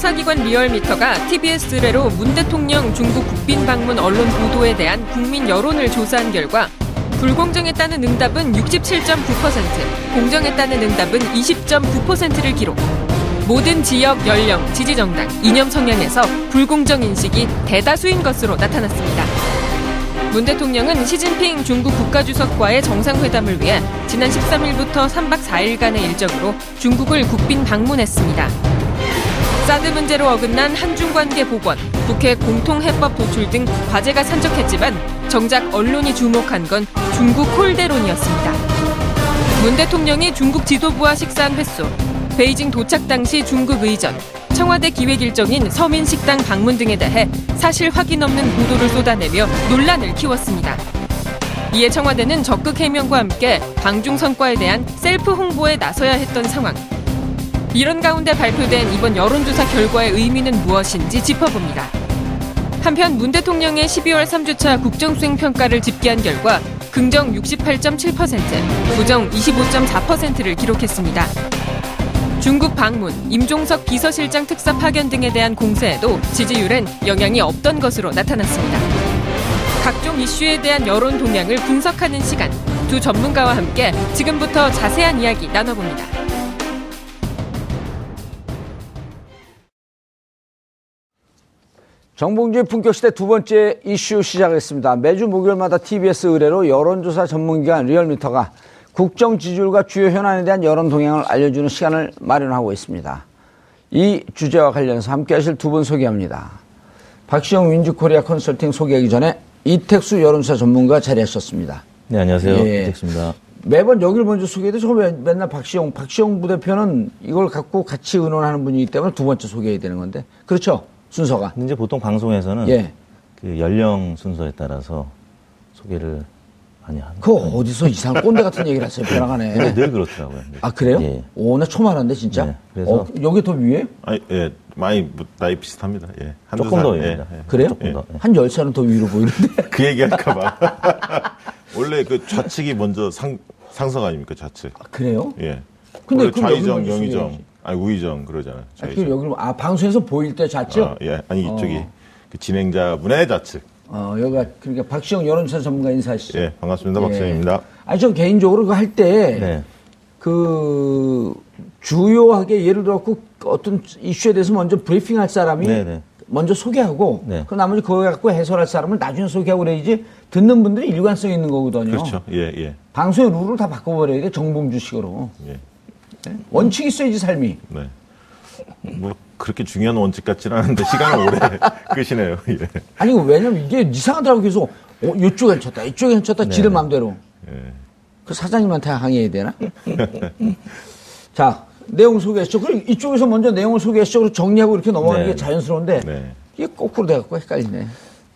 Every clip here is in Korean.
여론조사기관 리얼미터가 TBS 의뢰로 문 대통령 중국 국빈 방문 언론 보도에 대한 국민 여론을 조사한 결과 불공정했다는 응답은 67.9%, 공정했다는 응답은 20.9%를 기록. 모든 지역, 연령, 지지 정당, 이념 성향에서 불공정 인식이 대다수인 것으로 나타났습니다. 문 대통령은 시진핑 중국 국가주석과의 정상회담을 위해 지난 13일부터 3박 4일간의 일정으로 중국을 국빈 방문했습니다. 사드 문제로 어긋난 한중 관계 복원, 북핵 공통 해법 도출 등 과제가 산적했지만 정작 언론이 주목한 건 중국 홀대론이었습니다. 문 대통령이 중국 지도부와 식사한 횟수, 베이징 도착 당시 중국 의전, 청와대 기획 일정인 서민 식당 방문 등에 대해 사실 확인 없는 보도를 쏟아내며 논란을 키웠습니다. 이에 청와대는 적극 해명과 함께 방중 성과에 대한 셀프 홍보에 나서야 했던 상황. 이런 가운데 발표된 이번 여론조사 결과의 의미는 무엇인지 짚어봅니다. 한편 문 대통령의 12월 3주차 국정수행 평가를 집계한 결과 긍정 68.7%, 부정 25.4%를 기록했습니다. 중국 방문, 임종석 비서실장 특사 파견 등에 대한 공세에도 지지율엔 영향이 없던 것으로 나타났습니다. 각종 이슈에 대한 여론 동향을 분석하는 시간, 두 전문가와 함께 지금부터 자세한 이야기 나눠봅니다. 정봉주의 품격시대 두 번째 이슈 시작하겠습니다. 매주 목요일마다 TBS 의뢰로 여론조사 전문기관 리얼미터가 국정 지지율과 주요 현안에 대한 여론 동향을 알려주는 시간을 마련하고 있습니다. 이 주제와 관련해서 함께 하실 두 분 소개합니다. 박시영 윈즈코리아 컨설팅 소개하기 전에 이택수 여론조사 전문가 자리하셨습니다. 네, 안녕하세요. 예. 이택수입니다. 매번 여기를 먼저 소개해도 저 맨날 박시영, 박시영 부대표는 이걸 갖고 같이 의논하는 분이기 때문에 두 번째 소개해야 되는 건데. 그렇죠? 순서가. 이제 보통 방송에서는 예. 그 연령 순서에 따라서 소개를 많이 하는. 그 어디서 이상한 꼰대 같은 얘기를 하세요, 벼랑하네. 네, 늘 그렇더라고요. 아, 그래요? 예. 오, 나 처음 알았는데, 진짜? 네, 그래서. 어, 여기 더 위에? 아니, 예, 많이, 뭐, 나이 비슷합니다. 예. 조금 살, 더 위입니다. 예. 그래요? 조금 예. 더. 예. 한 10살은 더 위로 보이는데. 그 얘기 할까봐. 원래 그 좌측이 먼저 상, 상성 아닙니까, 좌측. 아, 그래요? 예. 근데 좌이정, 영의정. 아니 우의정 그러잖아요. 아, 그 여기 아 방송에서 보일 때 좌측? 아, 예, 아니 이쪽이 어. 그 진행자분의 좌측. 어 여기가 그러니까 박시영 여론조사 전문가 인사하시죠. 예, 반갑습니다, 예. 박시영입니다. 아니 전 개인적으로 그 할 때그 네. 그 주요하게 예를 들어 그 어떤 이슈에 대해서 먼저 브리핑할 사람이 네네. 네. 먼저 소개하고 네. 그 나머지 그거 갖고 해설할 사람을 나중에 소개하고 그래야지 듣는 분들이 일관성 있는 거거든요. 그렇죠. 예, 예. 방송의 룰을 다 바꿔버려야 돼 정봉주식으로. 예. 네? 원칙 있어야지 삶이. 네. 뭐 그렇게 중요한 원칙 같지는 않은데 시간을 오래 끄시네요. 예. 아니 왜냐면 이게 이상하더라고 계속 어, 이쪽에 쳤다 이쪽에 쳤다 네. 지들 마음대로. 예. 그 사장님한테 항의해야 되나? 자 내용 소개했죠. 그럼 이쪽에서 먼저 내용을 소개했죠. 정리하고 이렇게 넘어가는 네. 게 자연스러운데 네. 이게 거꾸로 돼갖고 헷갈리네.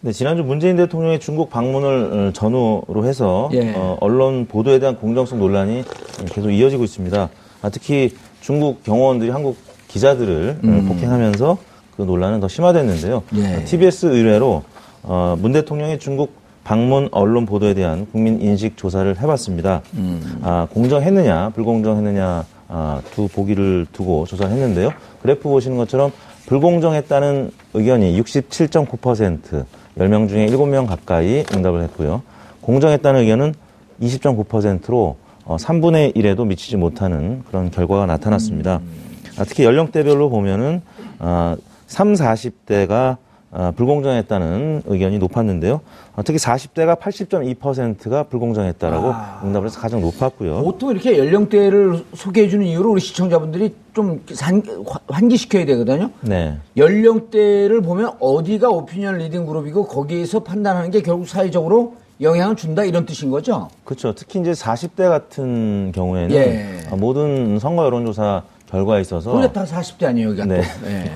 네, 지난주 문재인 대통령의 중국 방문을 어, 전후로 해서 예. 어, 언론 보도에 대한 공정성 논란이 계속 이어지고 있습니다. 아, 특히 중국 경호원들이 한국 기자들을 음. 폭행하면서 그 논란은 더 심화됐는데요. 예. TBS 의뢰로 어, 문 대통령의 중국 방문 언론 보도에 대한 국민 인식 조사를 해봤습니다. 음. 아, 공정했느냐, 불공정했느냐 아, 두 보기를 두고 조사를 했는데요. 그래프 보시는 것처럼 불공정했다는 의견이 67.9%, 10명 중에 7명 가까이 응답을 했고요. 공정했다는 의견은 20.9%로 어, 3분의 1에도 미치지 못하는 그런 결과가 나타났습니다. 아, 특히 연령대별로 보면은 아, 3, 40대가 아, 불공정했다는 의견이 높았는데요. 아, 특히 40대가 80.2%가 불공정했다라고 아, 응답을 해서 가장 높았고요. 보통 이렇게 연령대를 소개해주는 이유로 우리 시청자분들이 좀 산, 환기시켜야 되거든요. 네. 연령대를 보면 어디가 opinion leading 그룹이고 거기에서 판단하는 게 결국 사회적으로 영향을 준다 이런 뜻인 거죠? 그렇죠. 특히 이제 40대 같은 경우에는 예. 모든 선거 여론조사 결과에 있어서 다 40대 아니에요, 여기가 네. 또. 예.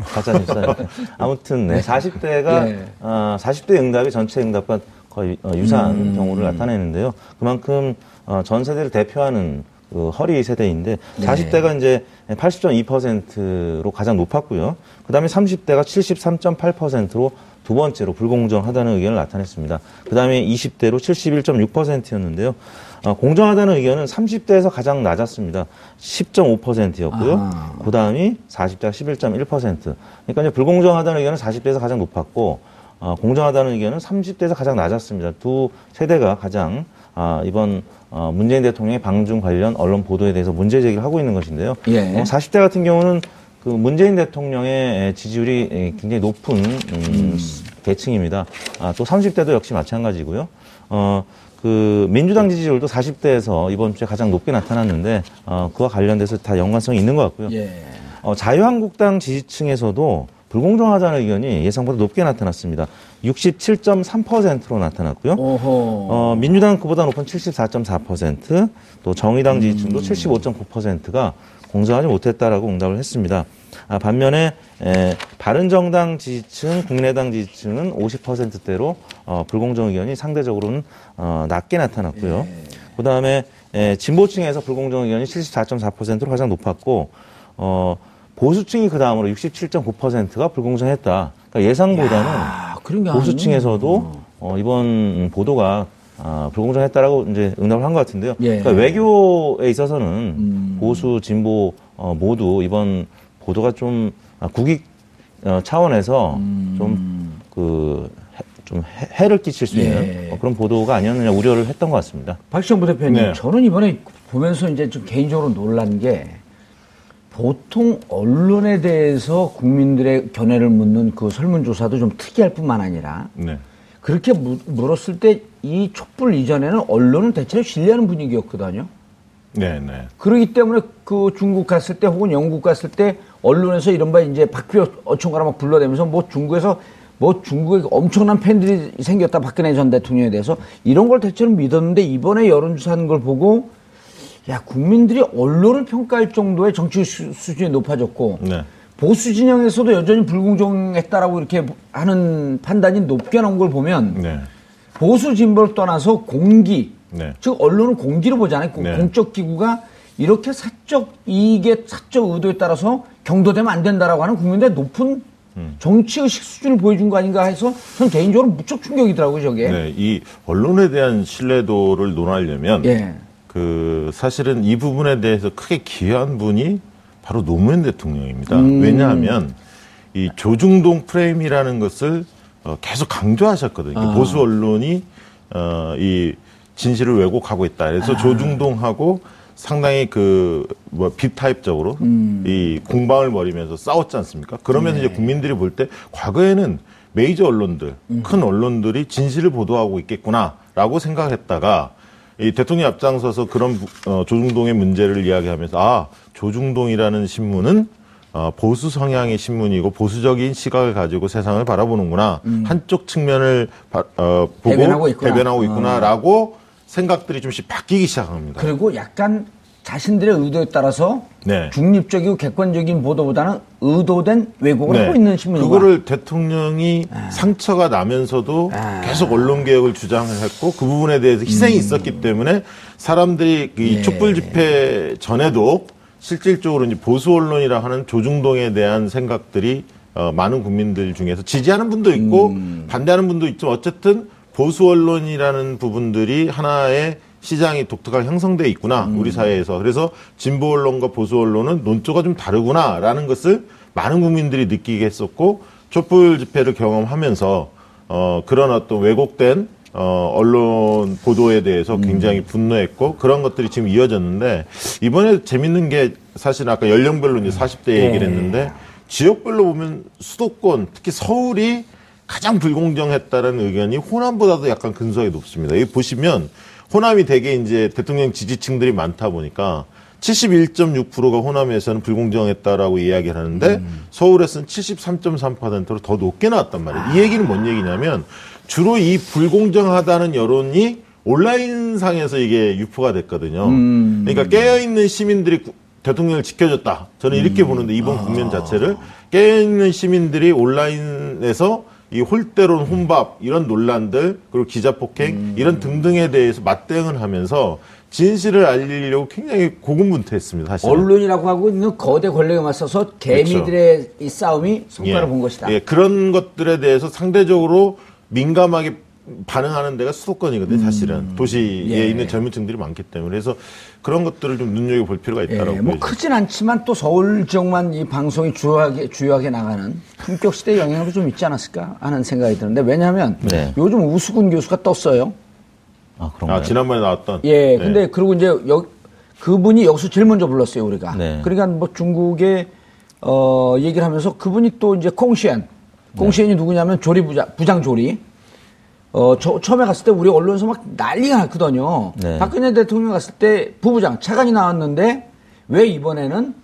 가짜 뉴스니까. 아무튼 네, 40대가 네. 어, 40대 응답이 전체 응답과 거의 어, 유사한 음. 경우를 나타내는데요. 그만큼 어, 전 세대를 대표하는 그 허리 세대인데 네. 40대가 이제 80.2%로 가장 높았고요. 그다음에 30대가 73.8%로 두 번째로 불공정하다는 의견을 나타냈습니다. 그 다음에 20대로 71.6%였는데요. 어, 공정하다는 의견은 30대에서 가장 낮았습니다. 10.5%였고요. 아. 그 다음이 40대 11.1%. 그러니까 이제 불공정하다는 의견은 40대에서 가장 높았고, 어, 공정하다는 의견은 30대에서 가장 낮았습니다. 두 세대가 가장 아, 이번 어, 문재인 대통령의 방중 관련 언론 보도에 대해서 문제 제기를 하고 있는 것인데요. 예. 어, 40대 같은 경우는 그 문재인 대통령의 지지율이 굉장히 높은 음, 음. 계층입니다. 아, 또 30대도 역시 마찬가지고요. 어, 그 민주당 지지율도 40대에서 이번 주에 가장 높게 나타났는데 어, 그와 관련돼서 다 연관성이 있는 것 같고요. 예. 어, 자유한국당 지지층에서도 불공정하다는 의견이 예상보다 높게 나타났습니다. 67.3%로 나타났고요. 어, 민주당 그보다 높은 74.4%, 또 정의당 지지층도 음. 75.9%가 공정하지 못했다라고 응답을 했습니다. 아, 반면에 에, 바른정당 지지층, 국내당 지지층은 50%대로 어, 불공정 의견이 상대적으로는 어, 낮게 나타났고요. 예. 그 다음에 진보층에서 불공정 의견이 74.4%로 가장 높았고 어, 보수층이 그 다음으로 67.9%가 불공정했다. 그러니까 예상보다는 야, 보수층에서도 어, 이번 보도가 아, 불공정했다라고 이제 응답을 한 것 같은데요. 예. 그러니까 외교에 있어서는 음. 보수 진보 어, 모두 이번 보도가 좀 아, 국익 어, 차원에서 음. 좀그 좀 해를 끼칠 수 있는 예. 어, 그런 보도가 아니었느냐 우려를 했던 것 같습니다. 박시영 부대표님, 네. 저는 이번에 보면서 이제 좀 개인적으로 놀란 게 보통 언론에 대해서 국민들의 견해를 묻는 그 설문조사도 좀 특이할 뿐만 아니라 네. 그렇게 물었을 때 이 촛불 이전에는 언론은 대체로 신뢰하는 분위기였거든요. 네, 네. 그러기 때문에 그 중국 갔을 때 혹은 영국 갔을 때 언론에서 이른바 이제 박표 어촌가라 막 불러대면서 뭐 중국에서 뭐 중국에 엄청난 팬들이 생겼다 박근혜 전 대통령에 대해서 이런 걸 대체로 믿었는데 이번에 여론조사하는 걸 보고 야 국민들이 언론을 평가할 정도의 정치 수준이 높아졌고 네. 보수 진영에서도 여전히 불공정했다라고 이렇게 하는 판단이 높게 나온 걸 보면 네. 보수 진보를 떠나서 공기 네. 즉 언론을 공기로 보잖아요 네. 공적 기구가 이렇게 사적 이익의 사적 의도에 따라서 경도되면 안 된다라고 하는 국민들의 높은 음. 정치 의식 수준을 보여준 거 아닌가 해서 저는 개인적으로 무척 충격이더라고요, 저게. 네, 이 언론에 대한 신뢰도를 논하려면 예. 그 사실은 이 부분에 대해서 크게 기여한 분이 바로 노무현 대통령입니다. 음. 왜냐하면 이 조중동 프레임이라는 것을 어, 계속 강조하셨거든요. 아. 보수 언론이 어, 이 진실을 왜곡하고 있다. 그래서 아. 조중동하고 상당히 그뭐 빅타입적으로 음. 이 공방을 벌이면서 싸웠지 않습니까? 그러면서 네. 이제 국민들이 볼 때 과거에는 메이저 언론들, 음. 큰 언론들이 진실을 보도하고 있겠구나라고 생각했다가 이 대통령 앞장서서 그런 어, 조중동의 문제를 이야기하면서 아 조중동이라는 신문은 어, 보수 성향의 신문이고 보수적인 시각을 가지고 세상을 바라보는구나 음. 한쪽 측면을 바, 어, 보고 대변하고, 있구나. 있구나라고 어. 생각들이 좀씩 바뀌기 시작합니다. 그리고 약간 자신들의 의도에 따라서 네. 중립적이고 객관적인 보도보다는 의도된 왜곡을 네. 하고 있는 신문이 그거를 대통령이 아. 상처가 나면서도 아. 계속 언론 개혁을 주장을 했고 그 부분에 대해서 희생이 음. 있었기 때문에 사람들이 이 네. 촛불 집회 전에도 실질적으로 이제 보수 언론이라 하는 조중동에 대한 생각들이 어, 많은 국민들 중에서 지지하는 분도 있고 음. 반대하는 분도 있지만 어쨌든 보수 언론이라는 부분들이 하나의 시장이 독특하게 형성돼 있구나 음. 우리 사회에서 그래서 진보 언론과 보수 언론은 논조가 좀 다르구나라는 것을 많은 국민들이 느끼게 했었고 촛불 집회를 경험하면서 어 그런 어떤 왜곡된 어 언론 보도에 대해서 음. 굉장히 분노했고 그런 것들이 지금 이어졌는데 이번에 재밌는 게 사실 아까 연령별로 이제 40대 얘기를 네. 했는데 지역별로 보면 수도권 특히 서울이 가장 불공정했다는 의견이 호남보다도 약간 근소하게 높습니다. 여기 보시면 호남이 대개 이제 대통령 지지층들이 많다 보니까 71.6%가 호남에서는 불공정했다라고 이야기를 하는데 음. 서울에서는 73.3%로 더 높게 나왔단 말이에요. 아. 이 얘기는 뭔 얘기냐면 주로 이 불공정하다는 여론이 온라인상에서 이게 유포가 됐거든요. 음. 그러니까 깨어있는 시민들이 대통령을 지켜줬다. 저는 이렇게 음. 보는데 이번 아. 국면 자체를 깨어있는 시민들이 온라인에서 이 홀대론 혼밥 이런 논란들 그리고 기자 폭행 음. 이런 등등에 대해서 맞대응을 하면서 진실을 알리려고 굉장히 고군분투했습니다. 사실 언론이라고 하고 있는 거대 권력에 맞서서 개미들의 그렇죠. 이 싸움이 성과를 예. 본 것이다. 예, 그런 것들에 대해서 상대적으로 민감하게 반응하는 데가 수도권이거든요, 음. 사실은. 도시에 예. 있는 젊은 층들이 많기 때문에. 그래서 그런 것들을 좀 눈여겨볼 필요가 있다라고. 예. 뭐 크진 않지만 또 서울 지역만 이 방송이 주요하게, 주요하게 나가는 품격 시대 영향도 좀 있지 않았을까 하는 생각이 드는데 왜냐하면 네. 요즘 우수근 교수가 떴어요. 아, 그런가요? 아, 지난번에 나왔던. 예. 네. 근데 그리고 이제 여, 그분이 여기서 제일 먼저 불렀어요, 우리가. 네. 그러니까 뭐 중국의 어, 얘기를 하면서 그분이 또 이제 콩시엔. 콩시엔이 네. 누구냐면 조리 부장, 부장 조리. 어, 저, 처음에 갔을 때 우리 언론에서 막 난리가 났거든요. 네. 박근혜 대통령 갔을 때 부부장 차관이 나왔는데 왜 이번에는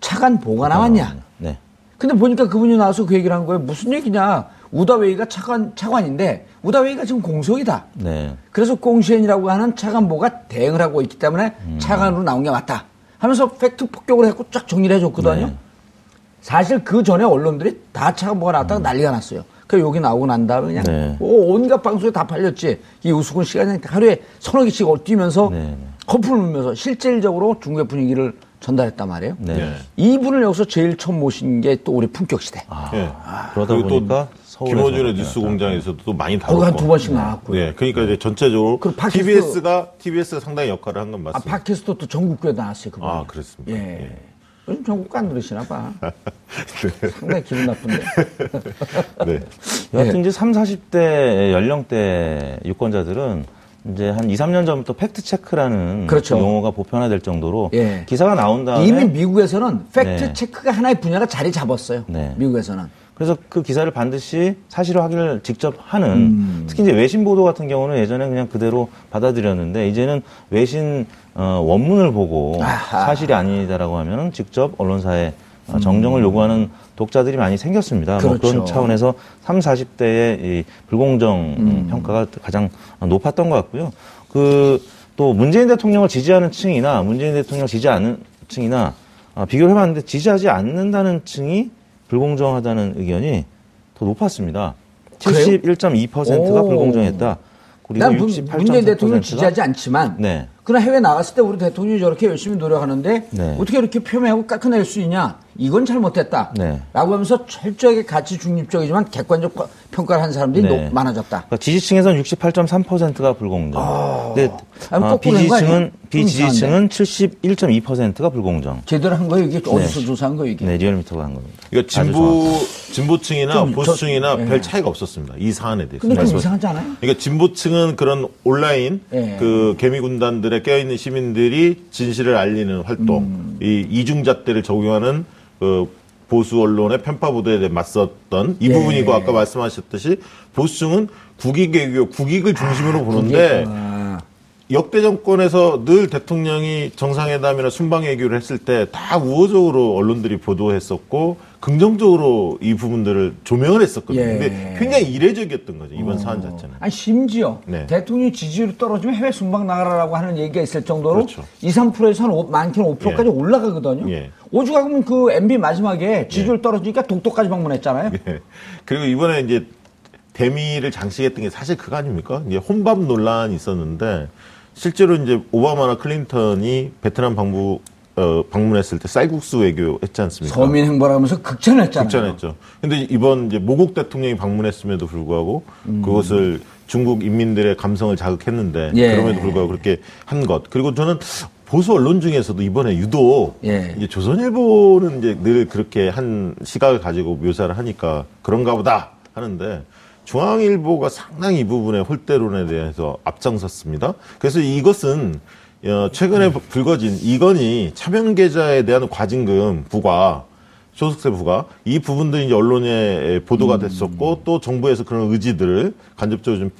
차관 보가 나왔냐. 네. 근데 보니까 그분이 나와서 그 얘기를 한 거예요. 무슨 얘기냐. 우다웨이가 차관, 차관인데 우다웨이가 지금 공석이다. 네. 그래서 꽁시엔이라고 하는 차관보가 대응을 하고 있기 때문에 음. 차관으로 나온 게 맞다. 하면서 팩트 폭격을 했고 쫙 정리를 해줬거든요. 네. 사실 그 전에 언론들이 다 차관보가 나왔다가 음. 난리가 났어요. 그 여기 나오고 난 다음에 그냥 네. 오, 온갖 방송에 다 팔렸지. 이 우스군 시간이 하루에 서너 개씩 뛰면서 네. 거품을 물면서 실질적으로 중국의 분위기를 전달했단 말이에요. 네. 이분을 여기서 제일 처음 모신 게 또 우리 품격 시대. 아, 네. 아, 그러다 보니까 김어준의 뉴스 공장에서도 또 많이 다뤘고. 한두 번씩 나왔고요. 네, 그러니까 이제 전체적으로 TBS가 TBS가 상당히 역할을 한 건 맞습니다. 아, 팟캐스트 또 전국구에 나왔어요. 그분. 아, 그렇습니다. 예. 예. 요즘 전국구 안 들으시나 봐. 네. 상당히 기분 나쁜데. 네. 여하튼 네. 이제 3, 40대 연령대 유권자들은 이제 한 2, 3년 전부터 팩트 체크라는 그렇죠. 용어가 보편화될 정도로 예. 기사가 나온 다음에 이미 미국에서는 팩트 네. 체크가 하나의 분야가 자리 잡았어요. 네. 미국에서는. 그래서 그 기사를 반드시 사실화 확인을 직접 하는 음. 특히 이제 외신 보도 같은 경우는 예전에 그냥 그대로 받아들였는데 이제는 외신 어, 원문을 보고 아하. 사실이 아니다라고 하면 직접 언론사에 어, 정정을 음. 요구하는 독자들이 많이 생겼습니다. 그렇죠. 뭐 그런 그렇죠. 차원에서 3, 40대의 이 불공정 음. 평가가 가장 높았던 것 같고요. 그 또 문재인 대통령을 지지하는 층이나 문재인 대통령을 지지 않는 층이나 어, 비교를 해봤는데 지지하지 않는다는 층이 불공정하다는 의견이 더 높았습니다. 71.2%가 불공정했다. 그리고 난 문재인 대통령 지지하지 않지만 네. 그러나 해외 나갔을 때 우리 대통령이 저렇게 열심히 노력하는데 네. 어떻게 이렇게 표명하고 깎아낼 수 있냐? 이건 잘못됐다. 네. 라고 하면서 철저하게 가치 중립적이지만 객관적 평가를 한 사람들이 네. 많아졌다. 그러니까 지지층에서는 68.3%가 불공정. 아... 근데 아, 비지지층은 비지지층은 71.2%가 불공정. 제대로 한 거예요? 이게 어디서 네. 조사한 거예요? 이게? 네, 리얼미터가 한 겁니다. 그러니까 진보 진보층이나 보수층이나 저, 별 네. 차이가 없었습니다. 이 사안에 대해서. 근데 좀 이상하지 않아요? 그러니까 진보층은 그런 온라인 네. 그 개미 군단들의 깨어있는 시민들이 진실을 알리는 활동, 음. 이 이중잣대를 적용하는 그 보수 언론의 편파 보도에 맞섰던 이 예. 부분이고 아까 말씀하셨듯이 보수층은 국익 외교, 국익을 중심으로 아, 보는데 역대 정권에서 늘 대통령이 정상회담이나 순방 외교를 했을 때 다 우호적으로 언론들이 보도했었고 긍정적으로 이 부분들을 조명을 했었거든요. 예. 근데 굉장히 이례적이었던 거죠. 이번 어. 사안 자체는. 아니 심지어 네. 대통령 지지율이 떨어지면 해외 순방 나가라라고 하는 얘기가 있을 정도로 그렇죠. 2, 3%에서 한 5, 많게는 5%까지 예. 올라가거든요. 예. 오죽하면 그 MB 마지막에 지지율 예. 떨어지니까 독도까지 방문했잖아요. 예. 그리고 이번에 이제 대미를 장식했던 게 사실 그거 아닙니까? 이제 혼밥 논란이 있었는데 실제로 이제 오바마나 클린턴이 베트남 방부 어, 방문했을 때 쌀국수 외교 했지 않습니까? 서민 행보하면서 극찬했잖아요. 극찬했죠. 근데 이번 이제 모국 대통령이 방문했음에도 불구하고 음. 그것을 중국 인민들의 감성을 자극했는데 예. 그럼에도 불구하고 그렇게 한 것. 그리고 저는 보수 언론 중에서도 이번에 유독 예. 이제 조선일보는 이제 늘 그렇게 한 시각을 가지고 묘사를 하니까 그런가 보다 하는데 중앙일보가 상당히 이 부분의 홀대론에 대해서 앞장섰습니다. 그래서 이것은 어, 최근에 불거진 이건희 차명 계좌에 대한 과징금 부과 소득세 부과 이 부분들이 이제 언론에 보도가 됐었고 음. 또 정부에서 그런 의지들을 간접적으로 좀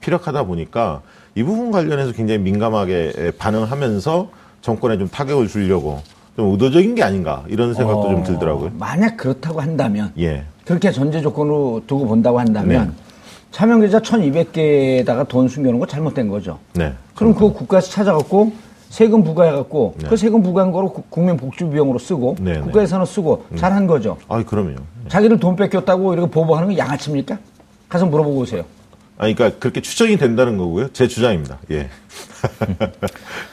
피력하다 보니까 이 부분 관련해서 굉장히 민감하게 반응하면서 정권에 좀 타격을 주려고 좀 의도적인 게 아닌가 이런 생각도 어, 좀 들더라고요. 만약 그렇다고 한다면 예. 그렇게 전제 조건으로 두고 본다고 한다면 네. 차명 계좌 1200개에다가 돈 숨겨놓은 거 잘못된 거죠. 네. 그럼 그거 국가에서 찾아갖고 세금 부과해갖고 네. 그 세금 부과한 거로 국민 복지 비용으로 쓰고 네, 네. 국가 예산으로 쓰고 음. 잘한 거죠. 아, 그럼요. 네. 자기를 돈 뺏겼다고 이렇게 보복하는 건 양아치입니까? 가서 물어보고 오세요. 아, 그러니까 그렇게 추정이 된다는 거고요. 제 주장입니다. 예.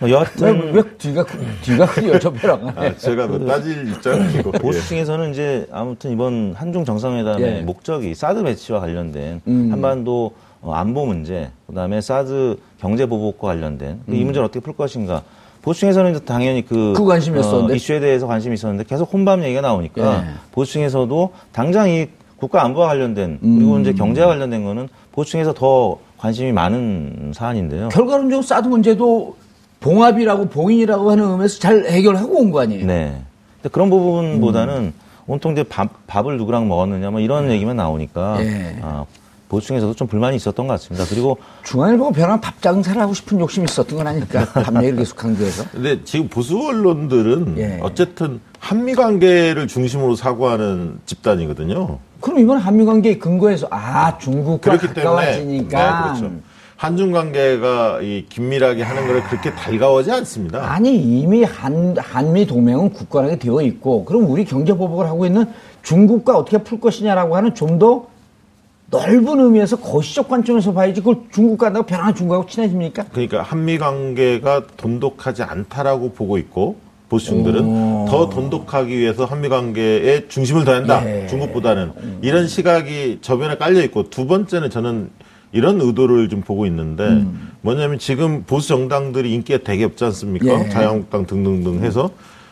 뭐 여하튼 왜, 왜 뒤가 뒤가 크요 저 벼랑 아, 제가 뭐 따질 입장이고 보수 층에서는 이제 아무튼 이번 한중 정상회담의 예. 목적이 사드 배치와 관련된 음. 한반도 어, 안보 문제, 그다음에 사드 경제 보복과 관련된 음. 이 문제를 어떻게 풀 것인가. 보수층에서는 당연히 그, 그 관심이었었는데 어, 이슈에 대해서 관심이 있었는데 계속 혼밥 얘기가 나오니까 예. 보수층에서도 당장 이 국가 안보와 관련된 그리고 음. 이제 경제와 관련된 거는 보수층에서 더 관심이 많은 사안인데요. 결과론적으로 사드 문제도 봉합이라고 봉인이라고 하는 의미에서 잘 해결하고 온 거 아니에요? 네. 근데 그런 부분보다는 음. 온통 이제 밥, 밥을 누구랑 먹었느냐 뭐 이런 네. 얘기만 나오니까 예. 아, 보수층에서도 좀 불만이 있었던 것 같습니다. 그리고 중앙일보가 변한 밥 장사를 하고 싶은 욕심이 있었던 건 아닐까? 밥 얘기를 계속 강조해서. 근데 지금 보수 언론들은 예. 어쨌든 한미 관계를 중심으로 사고하는 집단이거든요. 그럼 이번 한미 관계에 근거해서 아 중국과 가까워지니까. 네, 그렇죠. 한중 관계가 이 긴밀하게 하는 것을 그렇게 달가워지 않습니다. 아니 이미 한 한미 동맹은 굳건하게 되어 있고 그럼 우리 경제 보복을 하고 있는 중국과 어떻게 풀 것이냐라고 하는 좀 더 넓은 의미에서 거시적 관점에서 봐야지 그걸 중국과 나고 변화한 중국하고 친해집니까? 그러니까 한미 관계가 돈독하지 않다라고 보고 있고 보수층들은 더 돈독하기 위해서 한미 관계에 중심을 둬야 다 예. 중국보다는 이런 시각이 저변에 깔려 있고 두 번째는 저는 이런 의도를 좀 보고 있는데 음. 뭐냐면 지금 보수 정당들이 인기가 되게 없지 않습니까? 예. 자유한국당 등등등 해서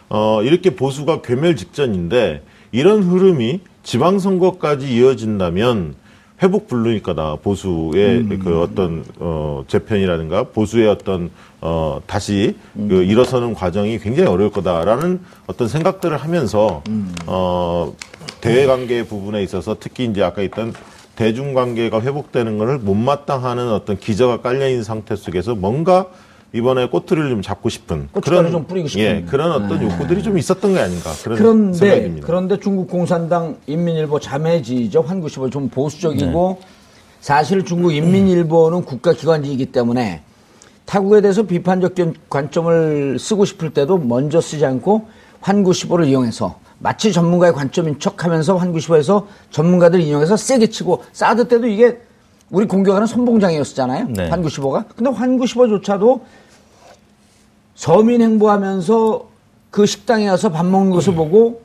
어 이렇게 보수가 괴멸 직전인데 이런 흐름이 지방선거까지 이어진다면 회복 불능일거다 보수의 음. 그 어떤 어 재편이라든가 보수의 어떤 어 다시 음. 그 일어서는 과정이 굉장히 어려울 거다라는 어떤 생각들을 하면서 음. 어 대외 관계 부분에 있어서 특히 이제 아까 있던 대중관계가 회복되는 것을 못마땅하는 어떤 기저가 깔려 있는 상태 속에서 뭔가 이번에 꼬투리를 좀 잡고 싶은 그런 좀 뿌리고 싶은 예, 그런 어떤 네. 욕구들이 좀 있었던 게 아닌가 그런 그런데 생각이 듭니다. 그런데 중국 공산당 인민일보 자매지죠 환구시보 좀 보수적이고 네. 사실 중국 인민일보는 국가기관이기 때문에 타국에 대해서 비판적 관점을 쓰고 싶을 때도 먼저 쓰지 않고 환구시보를 이용해서 마치 전문가의 관점인 척 하면서 환구시보에서 전문가들 인용해서 세게 치고 사드 때도 이게 우리 공격하는 선봉장이었잖아요. 네. 환구시보가. 근데 환구시보조차도 서민 행보하면서 그 식당에 가서 밥 먹는 것을 음. 보고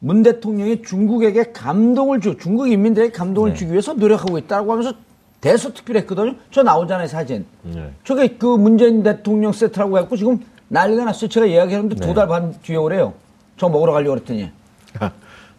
문 대통령이 중국에게 감동을 주, 중국 인민들에게 감동을 네. 주기 위해서 노력하고 있다고 하면서 대서특필했거든요. 저 나오잖아요, 사진. 네. 저게 그 문재인 대통령 세트라고 해갖고 지금 난리가 났어요. 제가 예약했는데 네. 두달 반 뒤에 오래요. 저 먹으러 가려고 그랬더니.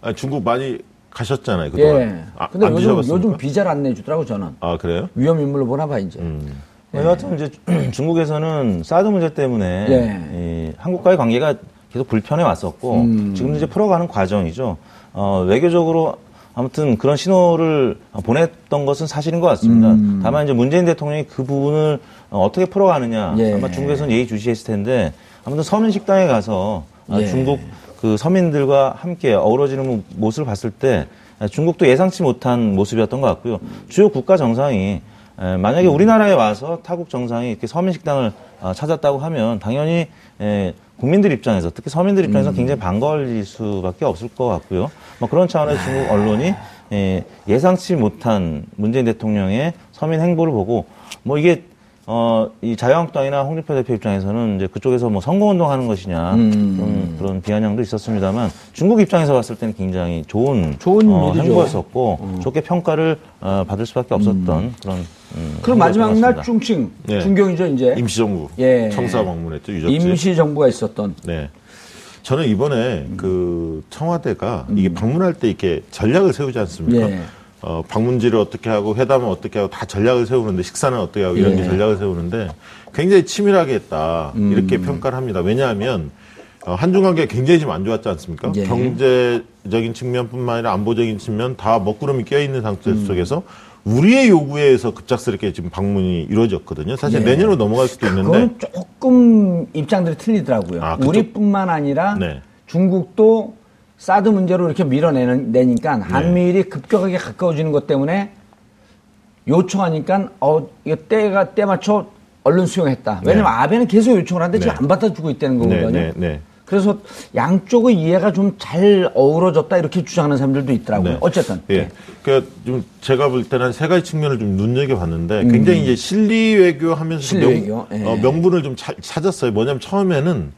아, 중국 많이 가셨잖아요. 그동안. 예. 아, 근데 요즘, 요즘 비자를 안 내주더라고, 저는. 아, 그래요? 위험 인물로 보나 봐, 이제. 음. 예. 여하튼 이제 중국에서는 사드 문제 때문에 예. 이 한국과의 관계가 계속 불편해 왔었고 음. 지금 이제 풀어가는 과정이죠. 어, 외교적으로 아무튼 그런 신호를 보냈던 것은 사실인 것 같습니다. 음. 다만 이제 문재인 대통령이 그 부분을 어떻게 풀어가느냐 예. 아마 중국에서는 예의주시했을 텐데 아무튼 서민 식당에 가서 예. 중국 그 서민들과 함께 어우러지는 모습을 봤을 때 중국도 예상치 못한 모습이었던 것 같고요. 주요 국가 정상이 만약에 우리나라에 와서 타국 정상이 이렇게 서민 식당을 어, 찾았다고 하면 당연히 국민들 입장에서 특히 서민들 입장에서 음. 굉장히 반가워질 수밖에 없을 것 같고요. 뭐 그런 차원에서 중국 언론이 예상치 못한 문재인 대통령의 서민 행보를 보고 뭐 이게 어, 이 자유한국당이나 홍준표 대표 입장에서는 이제 그쪽에서 뭐 선거운동 하는 것이냐, 음. 그런, 비아냥도 있었습니다만 중국 입장에서 봤을 때는 굉장히 좋은, 좋은 어, 행보였었고, 음. 좋게 평가를 어, 받을 수밖에 없었던 음. 그런. 음, 그럼 마지막 날 중칭, 네. 중경이죠, 이제. 임시정부. 예. 청사 방문했죠, 유적지. 임시정부가 있었던. 네. 저는 이번에 그 청와대가 이게 음. 방문할 때 이렇게 전략을 세우지 않습니까? 예. 어, 방문지를 어떻게 하고 회담을 어떻게 하고 다 전략을 세우는데 식사는 어떻게 하고 이런 예. 전략을 세우는데 굉장히 치밀하게 했다 음. 이렇게 평가를 합니다. 왜냐하면 어, 한중 관계가 굉장히 지금 안 좋았지 않습니까? 예. 경제적인 측면뿐만 아니라 안보적인 측면 다 먹구름이 껴 있는 상태 음. 속에서 우리의 요구에 의해서 급작스럽게 지금 방문이 이루어졌거든요. 사실 예. 내년으로 넘어갈 수도 있는데 조금 입장들이 틀리더라고요. 아, 우리뿐만 아니라 네. 중국도 사드 문제로 이렇게 밀어내니까 네. 한미일이 급격하게 가까워지는 것 때문에 요청하니까 어 이거 때가 때 맞춰 언론 수용했다. 왜냐면 네. 아베는 계속 요청을 하는데 네. 지금 안 받아주고 있다는 거거든요. 네, 네, 네. 그래서 양쪽의 이해가 좀 잘 어우러졌다 이렇게 주장하는 사람들도 있더라고요. 네. 어쨌든. 예. 네. 그러니까 좀 제가 볼 때는 세 가지 측면을 좀 눈여겨봤는데 음. 굉장히 이제 실리 외교하면서 실리 외교. 명, 예. 어, 명분을 좀 차, 찾았어요. 뭐냐면 처음에는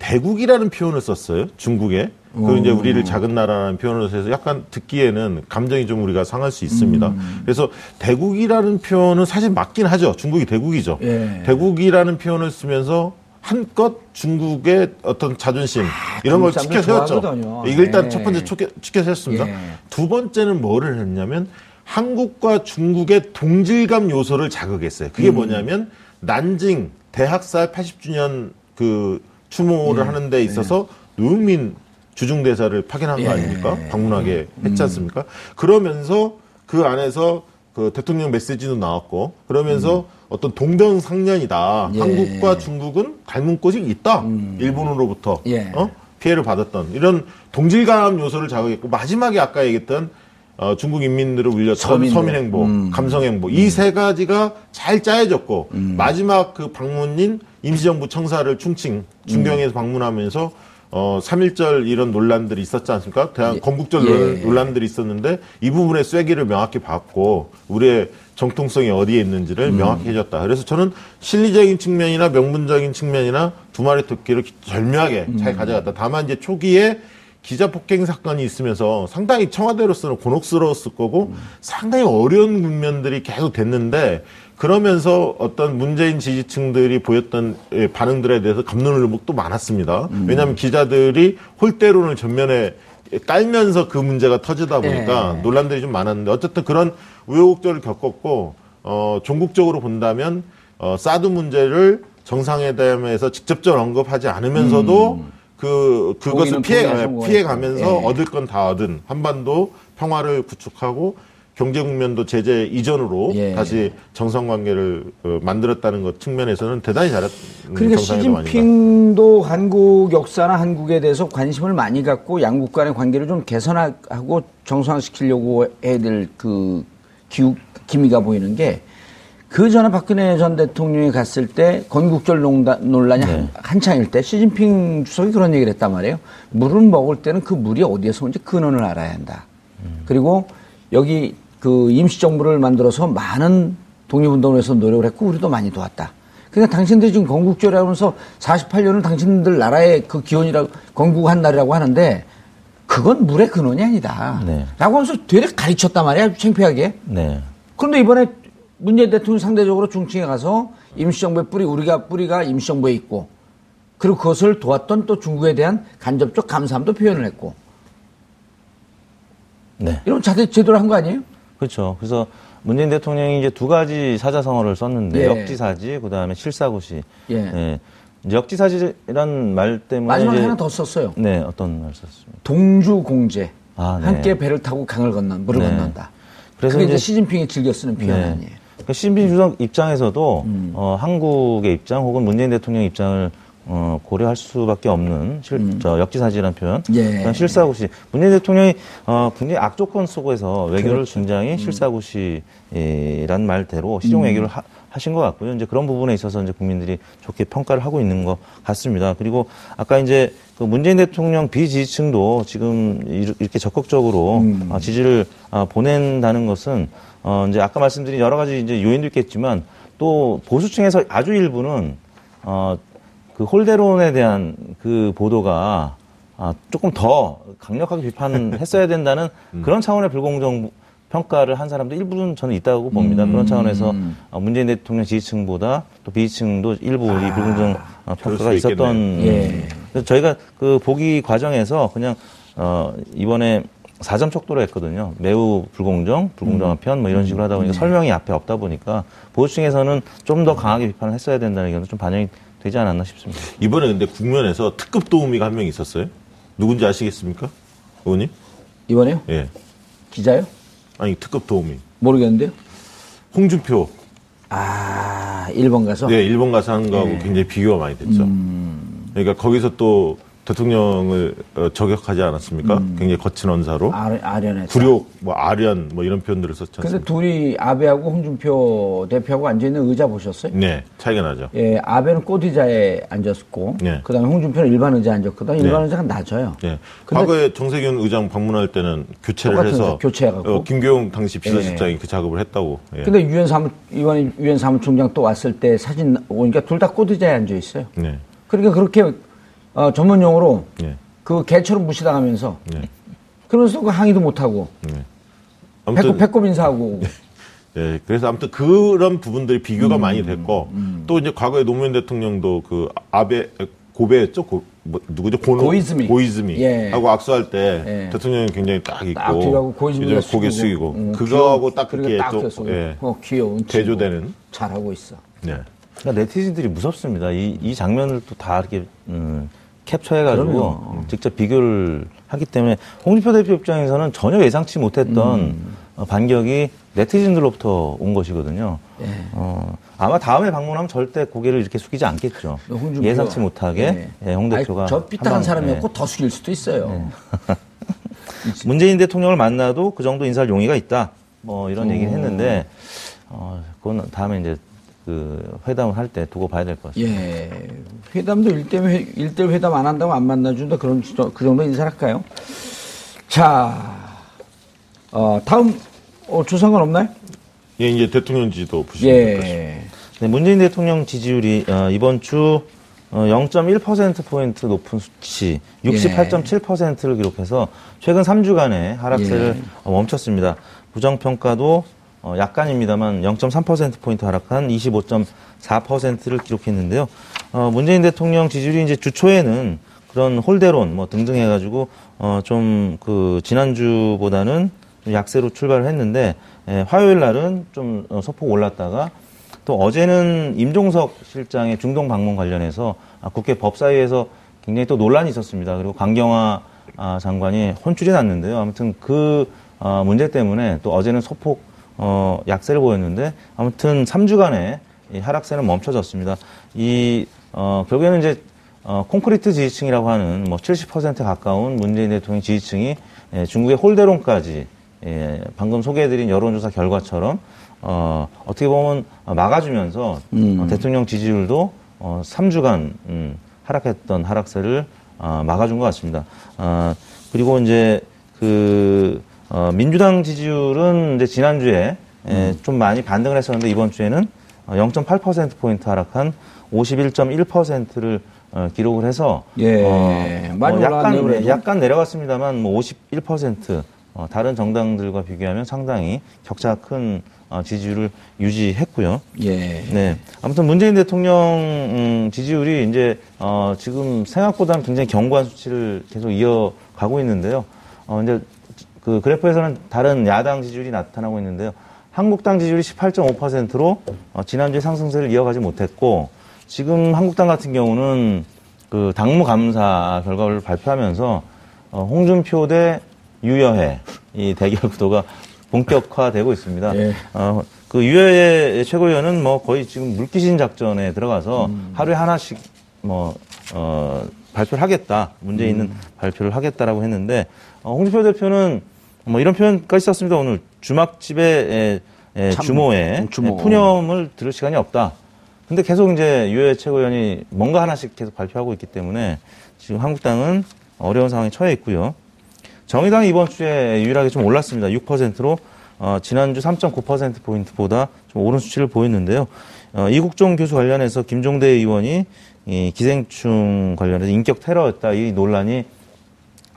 대국이라는 표현을 썼어요. 중국에. 그 이제 우리를 작은 나라라는 표현을 써서 약간 듣기에는 감정이 좀 우리가 상할 수 있습니다. 음. 그래서 대국이라는 표현은 사실 맞긴 하죠. 중국이 대국이죠. 예. 대국이라는 표현을 쓰면서 한껏 중국의 어떤 자존심 아, 이런 걸 치켜 세웠죠. 이게 일단 예. 첫 번째 치켜 세웠습니다. 예. 두 번째는 뭐를 했냐면 한국과 중국의 동질감 요소를 자극했어요. 그게 음. 뭐냐면 난징 대학살 80주년 그 추모를 예. 하는 데 있어서 예. 노영민 주중대사를 파견한 거 예. 아닙니까? 방문하게 했지 음. 않습니까? 음. 그러면서 그 안에서 그 대통령 메시지도 나왔고 그러면서 음. 어떤 동병상련이다. 예. 한국과 중국은 닮은 곳이 있다. 음. 일본으로부터 예. 어? 피해를 받았던 이런 동질감 요소를 자극했고 마지막에 아까 얘기했던 어, 중국 인민들을 울렸던 서민, 서민 행보, 음. 감성 행보 이세 가지가 잘 짜여졌고 음. 마지막 그 방문인 임시정부 청사를 충칭 중경에서 방문하면서 어, 3.1절 이런 논란들이 있었지 않습니까? 대한 예. 건국절 예. 논란들이 있었는데 이 부분의 쐐기를 명확히 봤고 우리의 정통성이 어디에 있는지를 음. 명확히 해줬다. 그래서 저는 실리적인 측면이나 명분적인 측면이나 두 마리 토끼를 절묘하게 음. 잘 가져갔다. 다만 이제 초기에 기자 폭행 사건이 있으면서 상당히 청와대로서는 곤혹스러웠을 거고 음. 상당히 어려운 국면들이 계속 됐는데 그러면서 어떤 문재인 지지층들이 보였던 예, 반응들에 대해서 감론을 목도 많았습니다. 음. 왜냐하면 기자들이 홀대론을 전면에 깔면서 그 문제가 터지다 보니까 네. 논란들이 좀 많았는데 어쨌든 그런 우여곡절을 겪었고 어 종국적으로 본다면 어 사드 문제를 정상회담에서 직접적으로 언급하지 않으면서도 음. 그 그것을 피해 피해 가면서 네. 얻을 건 다 얻은 한반도 평화를 구축하고 경제 국면도 제재 이전으로 예. 다시 정상 관계를 어, 만들었다는 것 측면에서는 대단히 잘했. 그러니까 시진핑도 한국 역사나 한국에 대해서 관심을 많이 갖고 양국 간의 관계를 좀 개선하고 정상화시키려고 해야 될 그 기미가 보이는 게 그 전에 박근혜 전 대통령이 갔을 때 건국절 논란이 네. 한, 창일때 시진핑 주석이 그런 얘기를 했단 말이에요. 물을 먹을 때는 그 물이 어디에서 온지 근원을 알아야 한다. 음. 그리고 여기 그 임시정부를 만들어서 많은 독립운동을 해서 노력을 했고 우리도 많이 도왔다. 그러니까 당신들이 지금 건국절이라고 하면서 48년을 당신들 나라의 그 기원이라고 건국한 날이라고 하는데 그건 물의 근원이 아니다. 네. 라고 하면서 되게 가르쳤단 말이야. 창피하게. 네. 그런데 이번에 문재인 대통령 상대적으로 중층에 가서 임시정부의 뿌리, 우리가 뿌리가 임시정부에 있고 그리고 그것을 도왔던 또 중국에 대한 간접적 감사함도 표현을 했고. 네. 이런 자대 제대로 한거 아니에요? 그렇죠. 그래서 문재인 대통령이 이제 두 가지 사자성어를 썼는데 예. 역지사지, 그다음에 실사고시. 예. 예. 이제 역지사지란 말 때문에 마지막에 하나 더 썼어요. 네, 어떤 말 썼습니까? 동주공제. 아, 네. 함께 배를 타고 강을 건넌 물을 네. 건넌다. 그래서 그게 이제 시진핑이 즐겨 쓰는 표현 네. 아니에요. 그러니까 시진핑 주석 입장에서도 음. 어, 한국의 입장 혹은 문재인 대통령 입장을 어, 고려할 수밖에 없는 실, 음. 저 역지사지라는 표현. 예. 실사고시. 문재인 대통령이 어, 굉장히 악조건 속에서 외교를 그렇죠. 굉장히 음. 실사고시란 말대로 시종 음. 외교를 하, 하신 것 같고요. 이제 그런 부분에 있어서 이제 국민들이 좋게 평가를 하고 있는 것 같습니다. 그리고 아까 이제 그 문재인 대통령 비지지층도 지금 이렇게 적극적으로 음. 어, 지지를 어, 보낸다는 것은 어, 이제 아까 말씀드린 여러 가지 이제 요인도 있겠지만 또 보수층에서 아주 일부는 어, 그 홀대론에 대한 그 보도가 아, 조금 더 강력하게 비판했어야 된다는 음. 그런 차원의 불공정 평가를 한 사람도 일부는 저는 있다고 봅니다. 음. 그런 차원에서 어, 문재인 대통령 지지층보다 또 비지층도 일부 아, 이 불공정 어, 평가가 있었던. 예. 저희가 그 보기 과정에서 그냥 어, 이번에 4점 촉도로 했거든요. 매우 불공정, 불공정한 음. 편, 뭐 이런 식으로 하다 보니까 음. 설명이 앞에 없다 보니까 보수층에서는 좀 더 강하게 비판을 했어야 된다는 의견도 좀 반영이 되지 않았나 싶습니다. 이번에 근데 국면에서 특급 도우미가 한 명 있었어요? 누군지 아시겠습니까? 의원님? 이번에요? 예. 기자요? 아니, 특급 도우미. 모르겠는데요? 홍준표. 아, 일본 가서? 네, 일본 가서 한 거하고 네. 굉장히 비교가 많이 됐죠. 음... 그러니까 거기서 또 대통령을 어, 저격하지 않았습니까? 음. 굉장히 거친 언사로. 아, 련에 굴욕, 뭐 아련, 뭐 이런 표현들을 썼지 않습니까? 근데 둘이 아베하고 홍준표 대표하고 앉아있는 의자 보셨어요? 네, 차이가 나죠. 예, 아베는 꽃의자에 앉았고, 네. 그 다음에 홍준표는 일반 의자에 앉았거든. 네. 일반 네. 의자가 낮아요. 네. 과거에 정세균 의장 방문할 때는 교체를 해서. 교체해갖고. 어, 김교용 당시 비서실장이 예. 그 작업을 했다고. 예. 근데 유엔 사무, 이번 유엔 사무총장 또 왔을 때 사진 오니까 둘 다 꽃의자에 앉아있어요. 네. 그러니까 그렇게 어, 전문 용어로 네. 그 개처럼 무시당하면서 네. 그러면서 그 항의도 못하고 네. 배꼽, 배꼽 인사하고 네, 그래서 아무튼 그런 부분들이 비교가 음, 많이 됐고 음. 또 이제 과거에 노무현 대통령도 그 아베 고베였죠 고, 뭐, 누구죠 고노, 고이즈미 고이즈미 예. 하고 악수할 때 예. 대통령이 굉장히 딱 있고 고이즈미가 고개 숙이고 음, 그거하고 딱 그렇게 또 예, 어, 귀여운 대조되는 잘하고 있어. 네. 그러니까 네티즌들이 무섭습니다. 이, 이 장면을 또 다 이렇게 음, 캡처해가지고 직접 비교를 하기 때문에 홍준표 대표 입장에서는 전혀 예상치 못했던 음. 어, 반격이 네티즌들로부터 온 것이거든요. 네. 어, 아마 다음에 방문하면 절대 고개를 이렇게 숙이지 않겠죠. 예상치 못하게 네. 예, 홍 대표가. 저 삐딱한 사람이었고 네. 더 숙일 수도 있어요. 네. 문재인 대통령을 만나도 그 정도 인사할 용의가 있다. 뭐 이런 오. 얘기를 했는데, 어, 그건 다음에 이제 그 회담을 할 때 두고 봐야 될 것 같습니다. 예. 회담도 일대1 회담 안 한다고 안 만나준다 그런 그 정도 인사할까요? 자, 어, 다음 어, 조상관 없나요? 예, 이제 대통령 지도 보시면 예. 될것 네, 문재인 대통령 지지율이 어, 이번 주 어, 0.1%포인트 높은 수치 68.7%를 기록해서 최근 3주간의 하락세를 예. 멈췄습니다. 부정평가도 어, 약간입니다만 0.3%포인트 하락한 25.4%를 기록했는데요. 어, 문재인 대통령 지지율이 이제 주초에는 그런 홀대론 뭐 등등 해가지고 어, 좀 그 지난주보다는 약세로 출발을 했는데 예, 화요일 날은 좀 어, 소폭 올랐다가 또 어제는 임종석 실장의 중동 방문 관련해서 아, 국회 법사위에서 굉장히 또 논란이 있었습니다. 그리고 강경화 아, 장관이 혼쭐이 났는데요. 아무튼 그 어, 문제 때문에 또 어제는 소폭 어, 약세를 보였는데 아무튼 3주간의 이 하락세는 멈춰졌습니다. 이 어, 결국에는 이제 어, 콘크리트 지지층이라고 하는 뭐 70% 가까운 문재인 대통령 지지층이 예, 중국의 홀대론까지 예, 방금 소개해드린 여론조사 결과처럼 어, 어떻게 보면 막아주면서 음. 어, 대통령 지지율도 어, 3주간 음, 하락했던 하락세를 어, 막아준 것 같습니다. 어, 그리고 이제 그 어, 민주당 지지율은 이제 지난주에 예, 음. 좀 많이 반등을 했었는데 이번 주에는 0.8%포인트 하락한 51.1%를 어, 기록을 해서 예, 어, 뭐 약간, 네, 약간 내려갔습니다만 뭐 51% 어, 다른 정당들과 비교하면 상당히 격차가 큰 어, 지지율을 유지했고요. 예. 네. 아무튼 문재인 대통령 음, 지지율이 이제 어, 지금 생각보다는 굉장히 견고한 수치를 계속 이어가고 있는데요. 어, 이제 그 그래프에서는 다른 야당 지지율이 나타나고 있는데요. 한국당 지지율이 18.5%로 어, 지난주에 상승세를 이어가지 못했고 지금 한국당 같은 경우는 그 당무 감사 결과를 발표하면서 어, 홍준표 대 유여해 이 대결 구도가 본격화되고 있습니다. 예. 어, 그 유여해 최고위원은 뭐 거의 지금 물귀신 작전에 들어가서 음. 하루에 하나씩 뭐 어, 발표를 하겠다 문제 있는 음. 발표를 하겠다라고 했는데 어, 홍준표 대표는 뭐 이런 표현까지 썼습니다. 오늘 주막집에 에, 에, 주모에 주모. 푸념을 들을 시간이 없다. 근데 계속 이제 유해 최고위원이 뭔가 하나씩 계속 발표하고 있기 때문에 지금 한국당은 어려운 상황에 처해 있고요. 정의당이 이번 주에 유일하게 좀 올랐습니다. 6%로 어, 지난주 3.9% 포인트보다 좀 오른 수치를 보였는데요. 어, 이국종 교수 관련해서 김종대 의원이 이 기생충 관련해서 인격 테러였다 이 논란이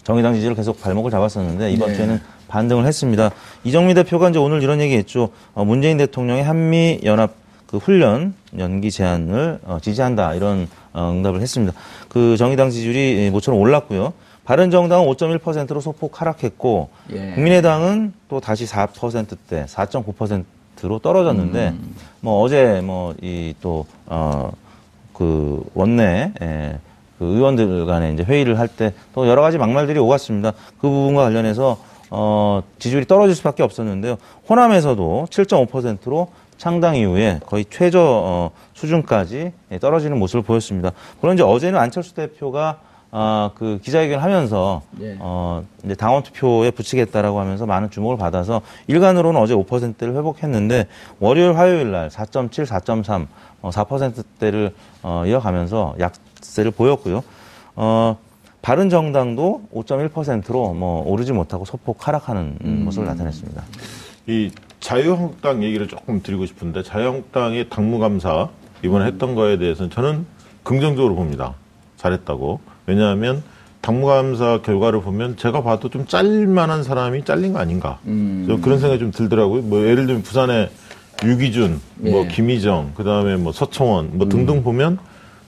정의당 지지를 계속 발목을 잡았었는데 이번 네. 주에는 반등을 했습니다. 이정미 대표가 이제 오늘 이런 얘기했죠. 어, 문재인 대통령의 한미 연합 그 훈련 연기 제안을 어, 지지한다 이런 어, 응답을 했습니다. 그 정의당 지지율이 모처럼 올랐고요. 바른정당은 5.1%로 소폭 하락했고 예. 국민의당은 또 다시 4%대 4.9%로 떨어졌는데 음. 뭐 어제 뭐 이 또 어 그 원내 예, 그 의원들 간에 이제 회의를 할 때 또 여러 가지 막말들이 오갔습니다. 그 부분과 관련해서 어, 지지율이 떨어질 수밖에 없었는데요. 호남에서도 7.5%로 창당 이후에 거의 최저 어, 수준까지 떨어지는 모습을 보였습니다. 이제 어제는 안철수 대표가 어, 그 기자회견을 하면서 예. 어, 이제 당원 투표에 붙이겠다라고 하면서 많은 주목을 받아서 일간으로는 어제 5%를 회복했는데 월요일 화요일 날 4.7, 4.3, 어, 4%대를 어, 이어가면서 약세를 보였고요. 어, 바른 정당도 5.1%로 뭐 오르지 못하고 소폭 하락하는 음. 모습을 나타냈습니다. 이 자유한국당 얘기를 조금 드리고 싶은데 자유한국당의 당무감사 이번에 했던 거에 대해서는 저는 긍정적으로 봅니다. 잘했다고. 왜냐하면 당무감사 결과를 보면 제가 봐도 좀 잘릴만한 사람이 잘린 거 아닌가. 음. 그런 생각이 좀 들더라고요. 뭐 예를 들면 부산에 유기준, 뭐 예. 김희정, 그 다음에 뭐 서청원, 뭐 음. 등등 보면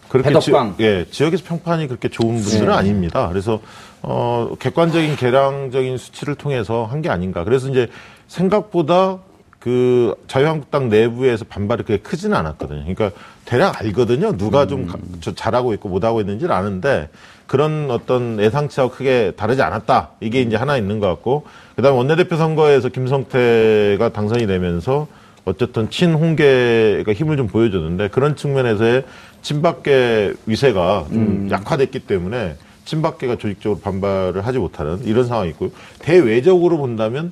그렇게 지, 예, 지역에서 평판이 그렇게 좋은 분들은 예. 아닙니다. 그래서 어 객관적인 계량적인 수치를 통해서 한 게 아닌가. 그래서 이제 생각보다 그 자유한국당 내부에서 반발이 그렇게 크지는 않았거든요. 그러니까 대략 알거든요. 누가 음. 좀 잘하고 있고 못하고 있는지를 아는데 그런 어떤 예상치와 크게 다르지 않았다. 이게 이제 하나 있는 것 같고 그다음에 원내대표 선거에서 김성태가 당선이 되면서 어쨌든 친홍계가 힘을 좀 보여줬는데 그런 측면에서의 친박계 위세가 좀 음. 약화됐기 때문에 친박계가 조직적으로 반발을 하지 못하는 이런 상황이 있고요. 대외적으로 본다면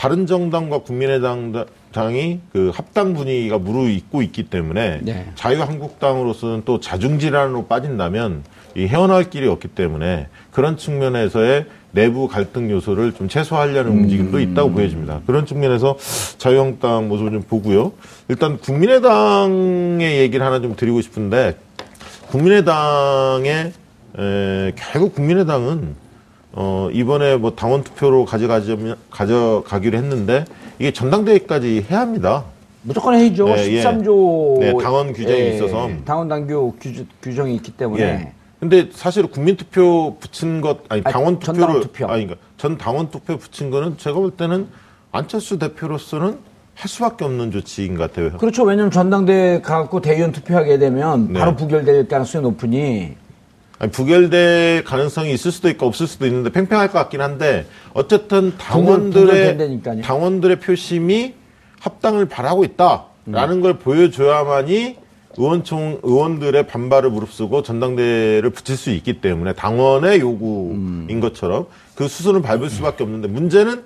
바른정당과 국민의당이 그 합당 분위기가 무르익고 있기 때문에 네. 자유한국당으로서는 또 자중질환으로 빠진다면 이 헤어나올 길이 없기 때문에 그런 측면에서의 내부 갈등 요소를 좀 최소화하려는 음. 움직임도 있다고 보여집니다. 그런 측면에서 자유한국당 모습을 좀 보고요. 일단 국민의당의 얘기를 하나 좀 드리고 싶은데 국민의당의 에, 결국 국민의당은 어, 이번에 뭐 당원 투표로 가져가자면, 가져가기로 했는데 이게 전당대회까지 해야 합니다. 무조건 해야죠. 네, 13조. 예. 네, 당원 규정이 예, 있어서. 당원 당규 규, 정이 있기 때문에. 예. 근데 사실 국민투표 붙인 것, 아니, 당원 투표를. 투표. 아니, 그러니까 전 당원 투표 붙인 거는 제가 볼 때는 안철수 대표로서는 할 수밖에 없는 조치인 것 같아요. 그렇죠. 왜냐하면 전당대회 가고 대의원 투표하게 되면 바로 네. 부결될 가능성이 높으니. 아니, 부결될 가능성이 있을 수도 있고 없을 수도 있는데 팽팽할 것 같긴 한데 어쨌든 당원들의 당원들의 표심이 합당을 바라고 있다라는 음. 걸 보여줘야만이 의원총 의원들의 반발을 무릅쓰고 전당대회를 붙일 수 있기 때문에 당원의 요구인 음. 것처럼 그 수순을 밟을 수밖에 없는데 문제는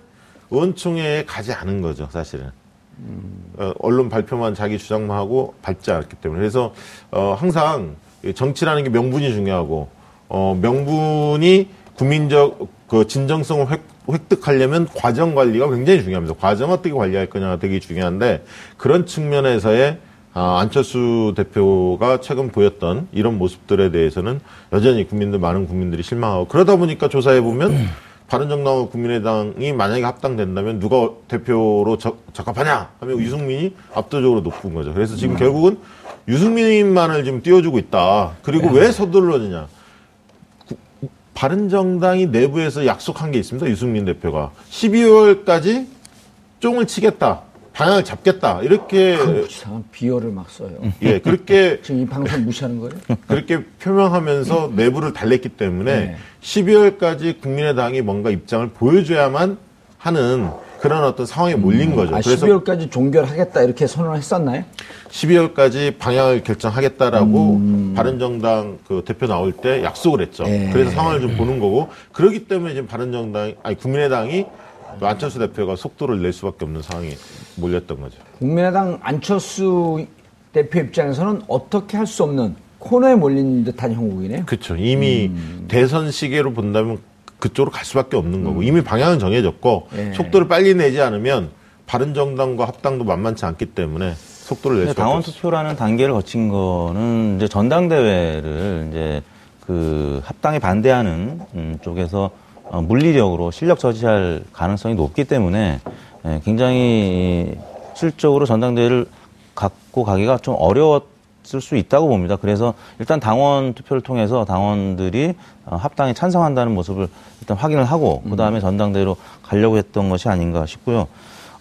의원총회에 가지 않은 거죠 사실은. 음. 어, 언론 발표만 자기 주장만 하고 밟지 않았기 때문에 그래서 어, 항상 정치라는 게 명분이 중요하고 어, 명분이 국민적 그 진정성을 획, 획득하려면 과정 관리가 굉장히 중요합니다. 과정 어떻게 관리할 거냐가 되게 중요한데 그런 측면에서의 아, 안철수 대표가 최근 보였던 이런 모습들에 대해서는 여전히 국민들 많은 국민들이 실망하고 그러다 보니까 조사해 보면 바른정당과 국민의당이 만약에 합당된다면 누가 대표로 적, 적합하냐 하면 유승민이 압도적으로 높은 거죠. 그래서 지금 결국은 유승민만을 지금 띄워주고 있다. 그리고 네. 왜 서둘러느냐? 바른정당이 내부에서 약속한 게 있습니다. 유승민 대표가 12월까지 쫑을 치겠다. 방향을 잡겠다. 이렇게 이상한 비열을 막 써요. 예, 그렇게 지금 이 방송 무시하는 거예요? 그렇게 표명하면서 내부를 달랬기 때문에 네. 12월까지 국민의당이 뭔가 입장을 보여줘야만 하는 그런 어떤 상황에 몰린 음. 거죠. 아, 그래서 12월까지 종결하겠다 이렇게 선언을 했었나요? 12월까지 방향을 결정하겠다라고 음. 바른정당 그 대표 나올 때 약속을 했죠. 예. 그래서 상황을 좀 보는 거고 그렇기 때문에 지금 바른정당 아니 국민의당이 안철수 대표가 속도를 낼 수밖에 없는 상황이 몰렸던 거죠. 국민의당 안철수 대표 입장에서는 어떻게 할 수 없는 코너에 몰린 듯한 형국이네요. 그렇죠. 이미 음. 대선 시계로 본다면 그쪽으로 갈 수밖에 없는 거고 음. 이미 방향은 정해졌고 예. 속도를 빨리 내지 않으면 바른 정당과 합당도 만만치 않기 때문에 속도를 낼 수밖에 당원 투표라는 단계를 거친 거는 이제 전당대회를 이제 그 합당에 반대하는 음, 쪽에서 어, 물리력으로 실력 저지할 가능성이 높기 때문에 예, 굉장히 실적으로 전당대회를 갖고 가기가 좀 어려웠을 수 있다고 봅니다. 그래서 일단 당원 투표를 통해서 당원들이 어, 합당에 찬성한다는 모습을 일단 확인을 하고 그 다음에 전당대회로 가려고 했던 것이 아닌가 싶고요.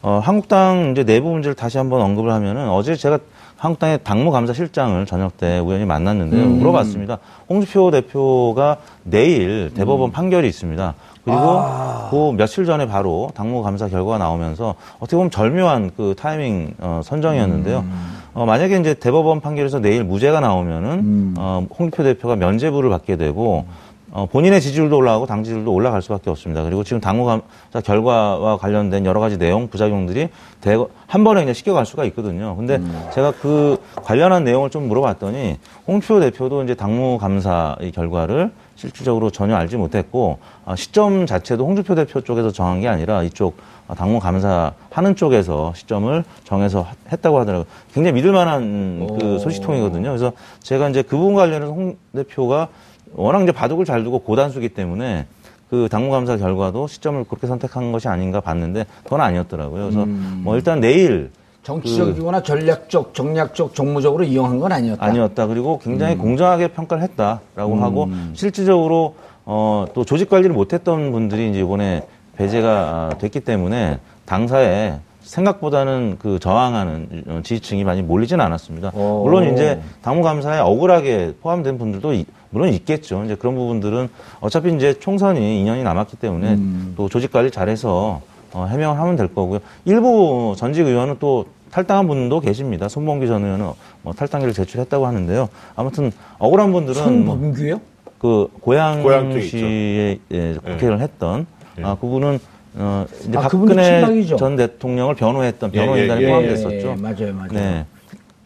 어, 한국당 이제 내부 문제를 다시 한번 언급을 하면은 어제 제가 한국당의 당무 감사실장을 저녁 때 우연히 만났는데요. 음. 물어봤습니다. 홍주표 대표가 내일 대법원 음. 판결이 있습니다. 그리고 아. 그 며칠 전에 바로 당무 감사 결과가 나오면서 어떻게 보면 절묘한 그 타이밍 어, 선정이었는데요. 음. 어, 만약에 이제 대법원 판결에서 내일 무죄가 나오면은 음. 어, 홍주표 대표가 면죄부를 받게 되고 어, 본인의 지지율도 올라가고 당 지지율도 올라갈 수밖에 없습니다. 그리고 지금 당무감사 결과와 관련된 여러 가지 내용, 부작용들이 대거, 한 번에 그냥 시켜갈 수가 있거든요. 근데 음. 제가 그 관련한 내용을 좀 물어봤더니 홍표 대표도 이제 당무감사 의 결과를 실질적으로 전혀 알지 못했고 아, 시점 자체도 홍준표 대표 쪽에서 정한 게 아니라 이쪽 당무 감사 하는 쪽에서 시점을 정해서 했다고 하더라고요. 굉장히 믿을 만한 그 소식통이거든요. 그래서 제가 이제 그 부분 관련해서 홍 대표가 워낙 이제 바둑을 잘 두고 고단수기 때문에 그 당무 감사 결과도 시점을 그렇게 선택한 것이 아닌가 봤는데 그건 아니었더라고요. 그래서 음. 뭐 일단 내일 정치적이거나 그 전략적, 정략적, 정무적으로 이용한 건 아니었다. 아니었다. 그리고 굉장히 음. 공정하게 평가를 했다라고 음. 하고 실질적으로 어, 또 조직 관리를 못했던 분들이 이제 이번에 배제가 됐기 때문에 당사에 생각보다는 그 저항하는 어, 지지층이 많이 몰리지는 않았습니다. 오. 물론 이제 당무감사에 억울하게 포함된 분들도 이, 물론 있겠죠. 이제 그런 부분들은 어차피 이제 총선이 2년이 남았기 때문에 음. 또 조직 관리 잘해서 어, 해명을 하면 될 거고요. 일부 전직 의원은 또 탈당한 분도 계십니다. 손범규 전 의원은 뭐 탈당기를 제출했다고 하는데요. 아무튼 억울한 분들은 손범규요? 그 고양시에 예, 국회의원을 네. 했던 네. 아 그분은 어 이제 아, 박근혜 전 대통령을 변호했던 예, 변호인단에 예, 예, 포함됐었죠. 예, 맞아요, 맞아요. 네.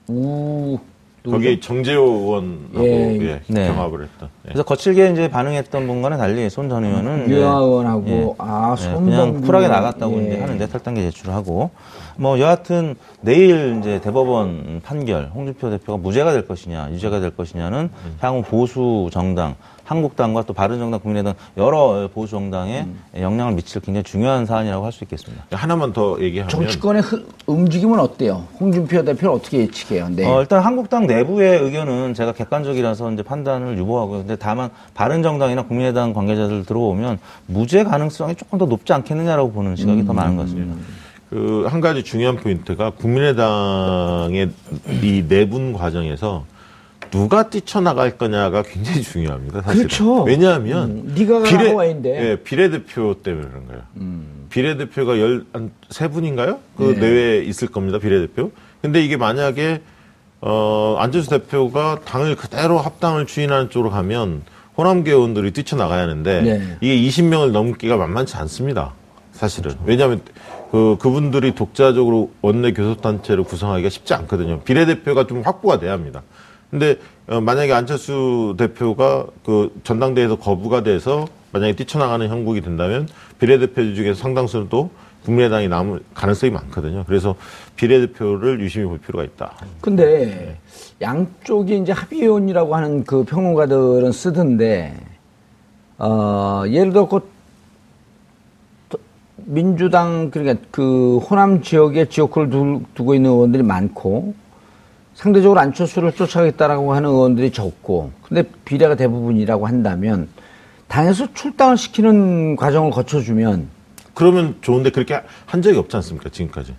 우 거기 정재호 의원하고 예. 예, 네. 경합을 했던. 예. 그래서 거칠게 이제 반응했던 분과는 달리 손 전 의원은 유아 의원하고 예. 아 네, 그냥 쿨하게 나갔다고 이제 하는데 탈당계 제출을 하고 뭐 여하튼 내일 이제 대법원 판결 홍준표 대표가 무죄가 될 것이냐 유죄가 될 것이냐는 음. 향후 보수 정당 한국당과 또 바른정당, 국민의당 여러 보수 정당에 음. 영향을 미칠 굉장히 중요한 사안이라고 할 수 있겠습니다. 하나만 더 얘기하면 정치권의 움직임은 어때요? 홍준표 대표는 어떻게 예측해요? 네. 어, 일단 한국당 내부의 의견은 제가 객관적이라서 이제 판단을 유보하고요. 근데 다만 바른정당이나 국민의당 관계자들 들어오면 무죄 가능성이 조금 더 높지 않겠느냐라고 보는 시각이 음. 더 많은 것 같습니다. 그 한 가지 중요한 포인트가 국민의당의 이 내분 과정에서 누가 뛰쳐나갈 거냐가 굉장히 중요합니다. 사실은. 그렇죠. 왜냐하면 음, 네가 비례, 와인데. 예, 비례대표 때문에 그런 거예요. 음. 비례대표가 열세 분인가요? 그 네. 내외에 있을 겁니다. 비례대표. 근데 이게 만약에 어, 안철수 대표가 당을 그대로 합당을 추인하는 쪽으로 가면 호남계 의원들이 뛰쳐나가야 하는데 네. 이게 20명을 넘기가 만만치 않습니다. 사실은. 그렇죠. 왜냐하면 그, 그분들이 독자적으로 원내 교섭단체를 구성하기가 쉽지 않거든요. 비례대표가 좀 확보가 돼야 합니다. 근데 어, 만약에 안철수 대표가 그 전당대회에서 거부가 돼서 만약에 뛰쳐나가는 형국이 된다면 비례대표 중에서 상당수는 또 국민의당이 남을 가능성이 많거든요. 그래서 비례대표를 유심히 볼 필요가 있다. 근데 양쪽이 이제 합의원이라고 하는 그 평론가들은 쓰던데, 어, 예를 들어 그 민주당, 그러니까 그 호남 지역에 지역구를 두고 있는 의원들이 많고, 상대적으로 안철수를 쫓아가겠다라고 하는 의원들이 적고 근데 비례가 대부분이라고 한다면 당에서 출당을 시키는 과정을 거쳐주면 그러면 좋은데 그렇게 한 적이 없지 않습니까 지금까지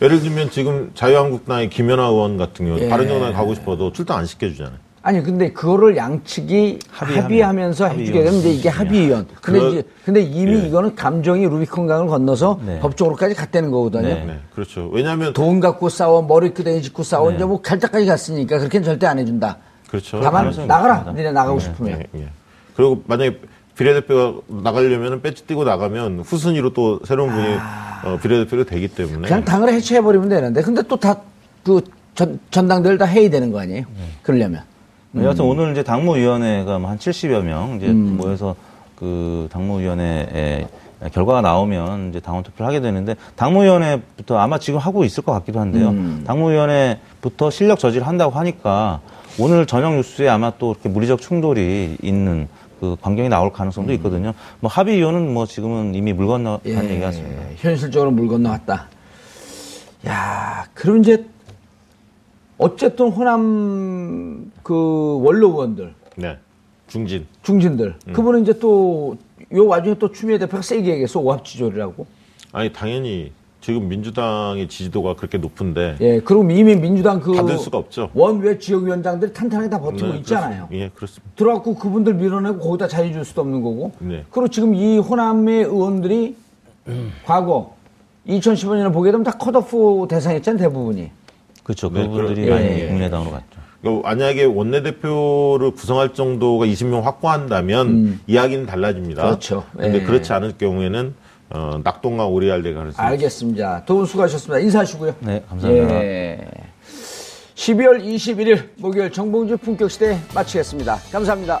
예를 들면 지금 자유한국당의 김연아 의원 같은 경우 예. 바른정당에 가고 싶어도 출당 안 시켜주잖아요 아니 근데 그거를 양측이 합의하면, 서 해주게 되면 이제 이게 합의위원. 근데 그, 이제 근데 이미 예. 이거는 감정이 루비콘강을 건너서 네. 법적으로까지 갔다는 거거든요. 네. 네. 그렇죠. 왜냐하면 돈 갖고 싸워 머리 끄댕이 짚고 싸워 네. 이제 뭐 갈 때까지 갔으니까 그렇게는 절대 안 해준다. 그렇죠. 다만 나가라. 니네 나가고 네. 싶으면. 네. 네. 그리고 만약에 비례대표가 나가려면 배지 띄고 나가면 후순위로 또 새로운 분이 아... 어, 비례대표가 되기 때문에 그냥 당을 해체해버리면 되는데 근데 또 다 그 전당대회를 다 해야 되는 거 아니에요? 그러려면. 음. 여하튼 오늘 이제 당무위원회가 뭐한 70여 명 이제 음. 모여서 그 당무위원회에 결과가 나오면 이제 당원 투표를 하게 되는데 당무위원회부터 아마 지금 하고 있을 것 같기도 한데요. 음. 당무위원회부터 실력 저지를 한다고 하니까 오늘 저녁 뉴스에 아마 또 이렇게 물리적 충돌이 있는 그 광경이 나올 가능성도 음. 있거든요. 뭐 합의위원은 뭐 지금은 이미 물 건너간 예, 얘기 같습니다. 현실적으로 물 건너갔다. 야, 그럼 이제 어쨌든 호남 그 원로 의원들. 네. 중진. 중진들. 음. 그분은 이제 또, 요 와중에 또 추미애 대표가 세게 얘기했어. 오합지졸이라고. 아니, 당연히 지금 민주당의 지지도가 그렇게 높은데. 예, 그리고 이미 민주당 그. 받을 수가 없죠. 원외 지역위원장들이 탄탄하게 다 버티고 네, 있잖아요. 그렇습니다. 예, 그렇습니다. 들어갖고 그분들 밀어내고 거기다 자리 줄 수도 없는 거고. 네. 그리고 지금 이 호남의 의원들이 음. 과거 2015년에 보게 되면 다 컷오프 대상이었잖아요, 대부분이. 그렇죠. 네, 그분들이 네, 많이 예. 국민의당으로 갔죠. 그러니까 만약에 원내대표를 구성할 정도가 20명 확보한다면 음. 이야기는 달라집니다. 그렇죠. 그런데 예. 그렇지 않을 경우에는 어, 낙동강 오리알 될 가능성이 알겠습니다. 두 분 수고하셨습니다. 인사하시고요. 네, 감사합니다. 예. 12월 21일 목요일 정봉주 품격시대 마치겠습니다. 감사합니다.